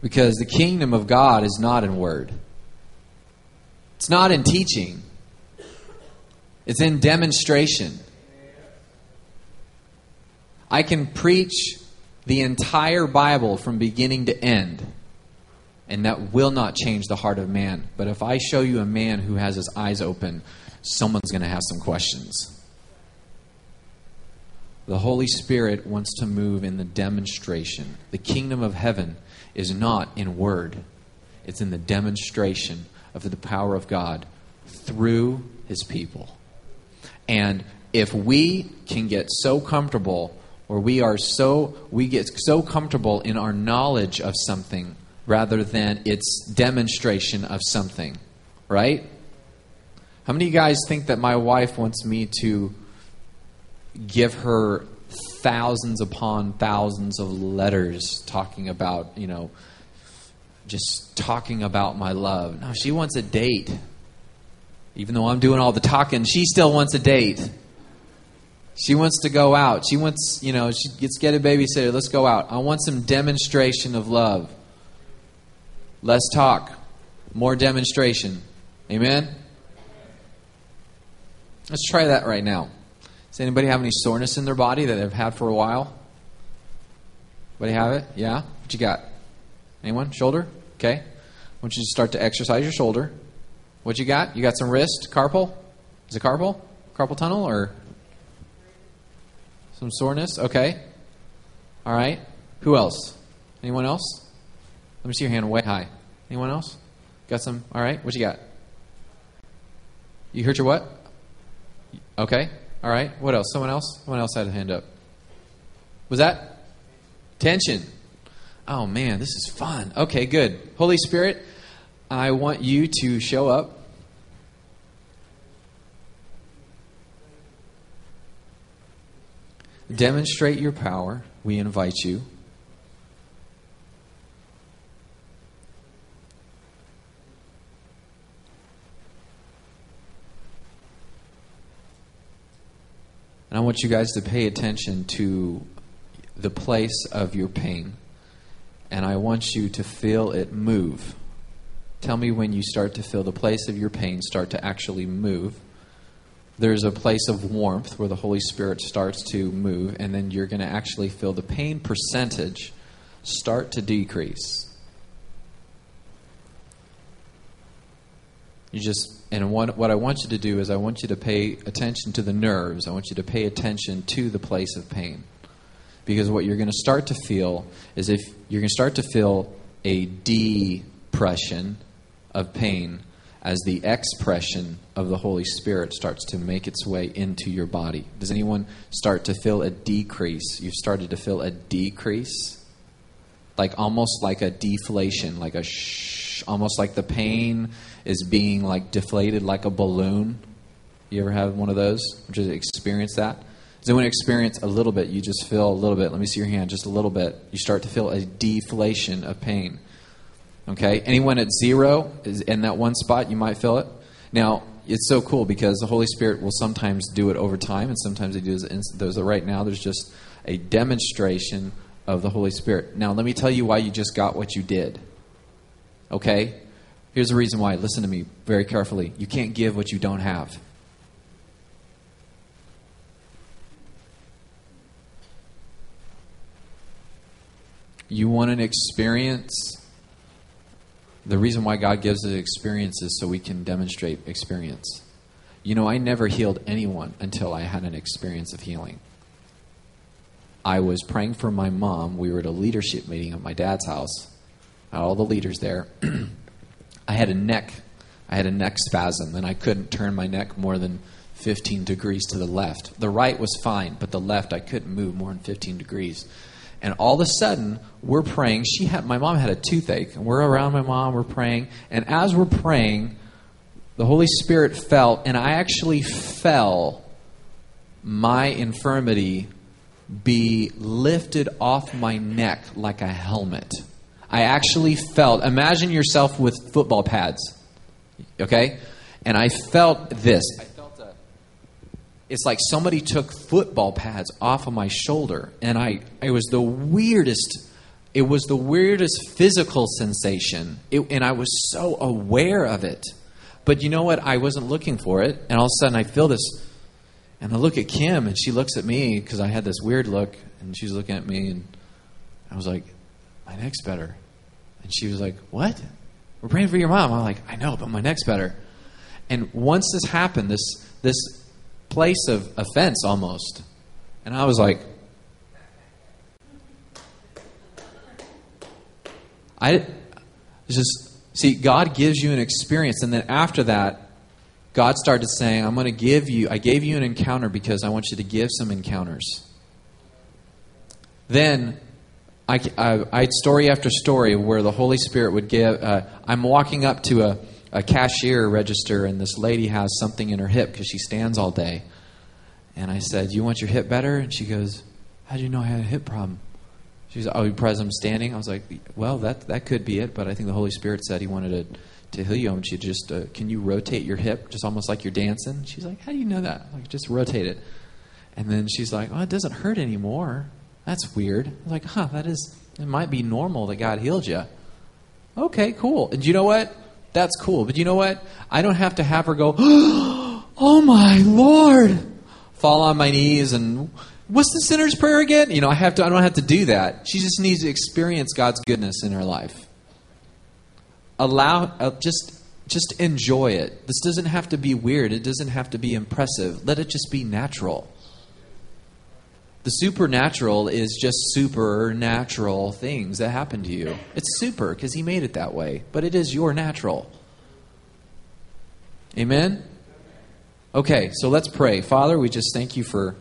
Because the kingdom of God is not in word, it's not in teaching, it's in demonstration. I can preach the entire Bible from beginning to end, and that will not change the heart of man. But if I show you a man who has his eyes open, someone's going to have some questions. The Holy Spirit wants to move in the demonstration. The kingdom of heaven is not in word, it's in the demonstration of the power of God through his people. And if we can get so comfortable or we are so we get so comfortable in our knowledge of something rather than its demonstration of something, right? How many of you guys think that my wife wants me to give her thousands upon thousands of letters talking about, you know, just talking about my love. No, she wants a date. Even though I'm doing all the talking, she still wants a date. She wants to go out. She wants, you know, she gets get a babysitter. Let's go out. I want some demonstration of love. Less talk, more demonstration. Amen. Let's try that right now. Does anybody have any soreness in their body that they've had for a while? Anybody have it? Yeah? What you got? Anyone? Shoulder? Okay. I want you to start to exercise your shoulder. What you got? You got some wrist carpal? Is it carpal? Carpal tunnel or some soreness? Okay. All right. Who else? Anyone else? Let me see your hand way high. Anyone else? Got some? All right. What you got? You hurt your what? Okay. All right. What else? Someone else? Someone else had a hand up. Was that? Tension. Oh man, this is fun. Okay, good. Holy Spirit, I want you to show up. Demonstrate your power. We invite you. And I want you guys to pay attention to the place of your pain. And I want you to feel it move. Tell me when you start to feel the place of your pain start to actually move. There's a place of warmth where the Holy Spirit starts to move, and then you're going to actually feel the pain percentage start to decrease. You just, and what, what I want you to do is I want you to pay attention to the nerves. I want you to pay attention to the place of pain. Because what you're going to start to feel is if you're going to start to feel a depression of pain as the expression of the Holy Spirit starts to make its way into your body. Does anyone start to feel a decrease? You've started to feel a decrease? Like almost like a deflation, like a shh, almost like the pain is being like deflated like a balloon. You ever have one of those? Just experience that? Does anyone experience a little bit? You just feel a little bit. Let me see your hand. Just a little bit. You start to feel a deflation of pain. Okay? Anyone at zero is in that one spot, you might feel it. Now, it's so cool because the Holy Spirit will sometimes do it over time, and sometimes He does it. Right now. There's just a demonstration of the Holy Spirit. Now, let me tell you why you just got what you did. Okay? Here's the reason why. Listen to me very carefully. You can't give what you don't have. You want an experience? The reason why God gives us experience is so we can demonstrate experience. You know, I never healed anyone until I had an experience of healing. I was praying for my mom. We were at a leadership meeting at my dad's house. All the leaders there. I had a neck, I had a neck spasm, and I couldn't turn my neck more than 15 degrees to the left. The right was fine, but the left I couldn't move more than 15 degrees. And all of a sudden, we're praying. She had my mom had a toothache, and we're around my mom. We're praying, and as we're praying, the Holy Spirit fell, and I actually fell. My infirmity be lifted off my neck like a helmet. I actually felt, imagine yourself with football pads, okay? And I felt this. I felt a, it's like somebody took football pads off of my shoulder, and I, it was the weirdest, it was the weirdest physical sensation, it, and I was so aware of it. But you know what? I wasn't looking for it, and all of a sudden I feel this, and I look at Kim, and she looks at me because I had this weird look, and she's looking at me, and I was like, my neck's better. And she was like, What? We're praying for your mom. I'm like, I know, but my neck's better. And once this happened, this this place of offense almost, and I was like, I just see God gives you an experience, and then after that, God started saying, I'm going to give you, I gave you an encounter because I want you to give some encounters. Then I, I, I, had story after story where the Holy Spirit would give. Uh, I'm walking up to a, a cashier register, and this lady has something in her hip because she stands all day. And I said, You want your hip better? And she goes, How do you know I had a hip problem? She said, Oh, because I'm standing? I was like, Well, that, that could be it, but I think the Holy Spirit said He wanted to, to heal you. And she just, uh, Can you rotate your hip just almost like you're dancing? She's like, How do you know that? Like, just rotate it. And then she's like, Oh, it doesn't hurt anymore. That's weird. Like, huh, that is, it might be normal that God healed you. Okay, cool. And you know what? That's cool. But you know what? I don't have to have her go, oh my Lord, fall on my knees and what's the sinner's prayer again? You know, I have to, I don't have to do that. She just needs to experience God's goodness in her life. Allow, uh, just, Just enjoy it. This doesn't have to be weird, it doesn't have to be impressive. Let it just be natural. The supernatural is just supernatural things that happen to you. It's super because He made it that way, but it is your natural. Amen? Okay, so let's pray. Father, we just thank you for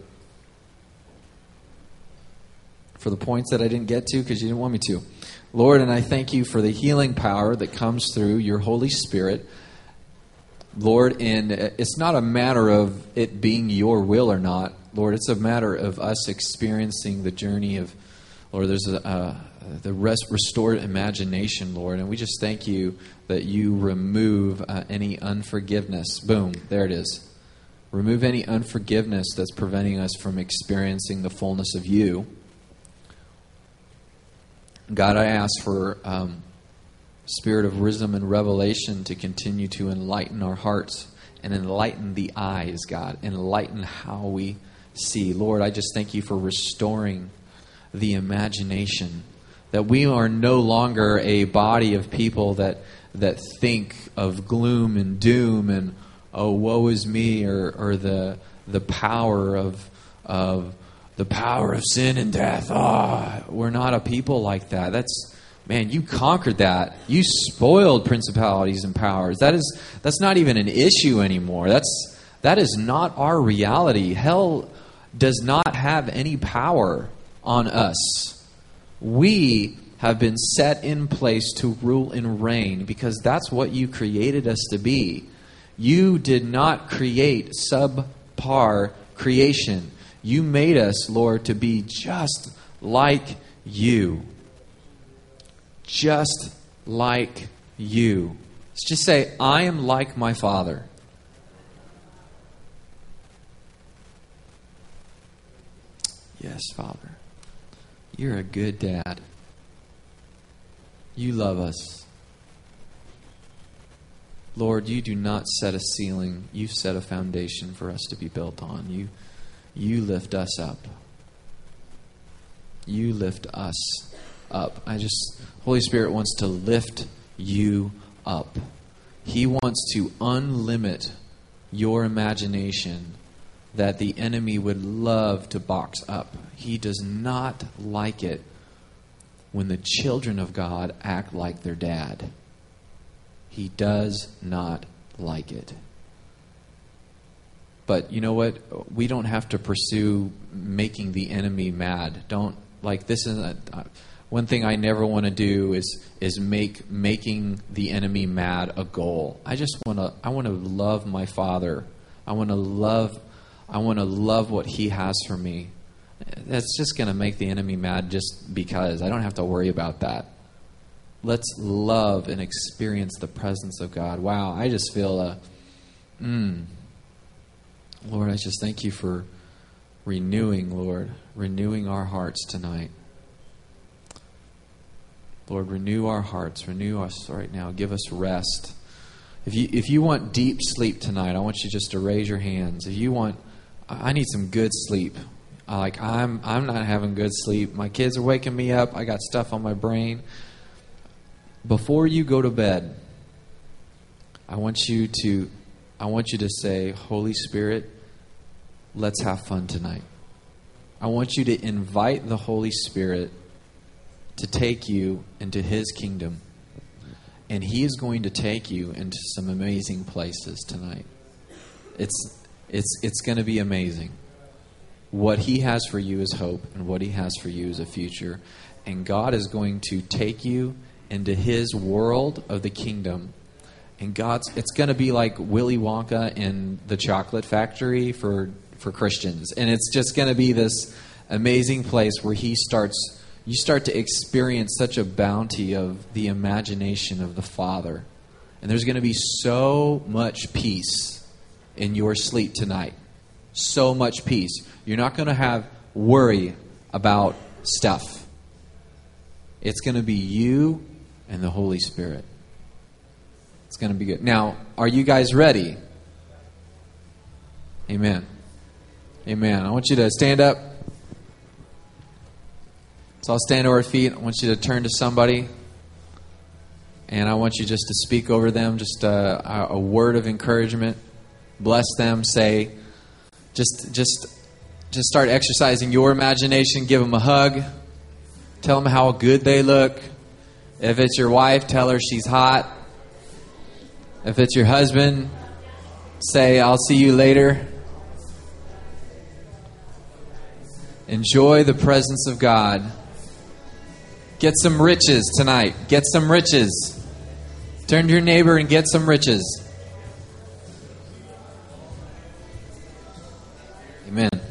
for the points that I didn't get to because you didn't want me to. Lord, and I thank you for the healing power that comes through your Holy Spirit. Lord, and it's not a matter of it being your will or not. Lord, it's a matter of us experiencing the journey of, Lord, there's a, uh, the rest, restored imagination, Lord. And we just thank you that you remove uh, any unforgiveness. Boom, there it is. Remove any unforgiveness that's preventing us from experiencing the fullness of you. God, I ask for um, spirit of wisdom and revelation to continue to enlighten our hearts and enlighten the eyes, God. Enlighten how we see. Lord, I just thank you for restoring the imagination. That we are no longer a body of people that, that think of gloom and doom and, oh, woe is me, or, or the, the power of, of the power of sin and death. Ah, oh, we're not a people like that. That's man, you conquered that. You spoiled principalities and powers. That is that's not even an issue anymore. That's that is not our reality. Hell does not have any power on us. We have been set in place to rule and reign because that's what you created us to be. You did not create subpar creation. You made us, Lord, to be just like you. Just like you. Let's just say, I am like my Father. Yes, Father. You're a good dad. You love us. Lord, you do not set a ceiling. You set a foundation for us to be built on. You you lift us up. You lift us up. I just, Holy Spirit wants to lift you up. He wants to unlimit your imagination that the enemy would love to box up. He does not like it when the children of God act like their dad. He does not like it. But you know what? We don't have to pursue making the enemy mad. Don't like this is a, uh, one thing I never want to do is is make making the enemy mad a goal. I just want to I want to love my father. I want to love I want to love what he has for me. That's just going to make the enemy mad just because. I don't have to worry about that. Let's love and experience the presence of God. Wow, I just feel a mm, Lord, I just thank you for renewing, Lord, renewing our hearts tonight. Lord, renew our hearts, renew us right now. Give us rest. If you if you want deep sleep tonight, I want you just to raise your hands. If you want I need some good sleep. Like I'm I'm not having good sleep. My kids are waking me up. I got stuff on my brain. Before you go to bed, I want you to I want you to say, Holy Spirit, let's have fun tonight. I want you to invite the Holy Spirit to take you into His kingdom. And He is going to take you into some amazing places tonight. It's, it's, it's going to be amazing. What He has for you is hope, and what He has for you is a future. And God is going to take you into His world of the kingdom and God's it's going to be like Willy Wonka in the chocolate factory for for Christians. And it's just going to be this amazing place where he starts you start to experience such a bounty of the imagination of the Father. And there's going to be so much peace in your sleep tonight. So much peace. You're not going to have worry about stuff. It's going to be you and the Holy Spirit. It's going to be good. Now, are you guys ready? Amen. Amen. I want you to stand up. So I'll stand to our feet. I want you to turn to somebody. and I want you just to speak over them, just a, a word of encouragement. Bless them. Say, just, just, just start exercising your imagination. Give them a hug. Tell them how good they look. If it's your wife, tell her she's hot. If it's your husband, say, I'll see you later. Enjoy the presence of God. Get some riches tonight. Get some riches. Turn to your neighbor and get some riches. Amen.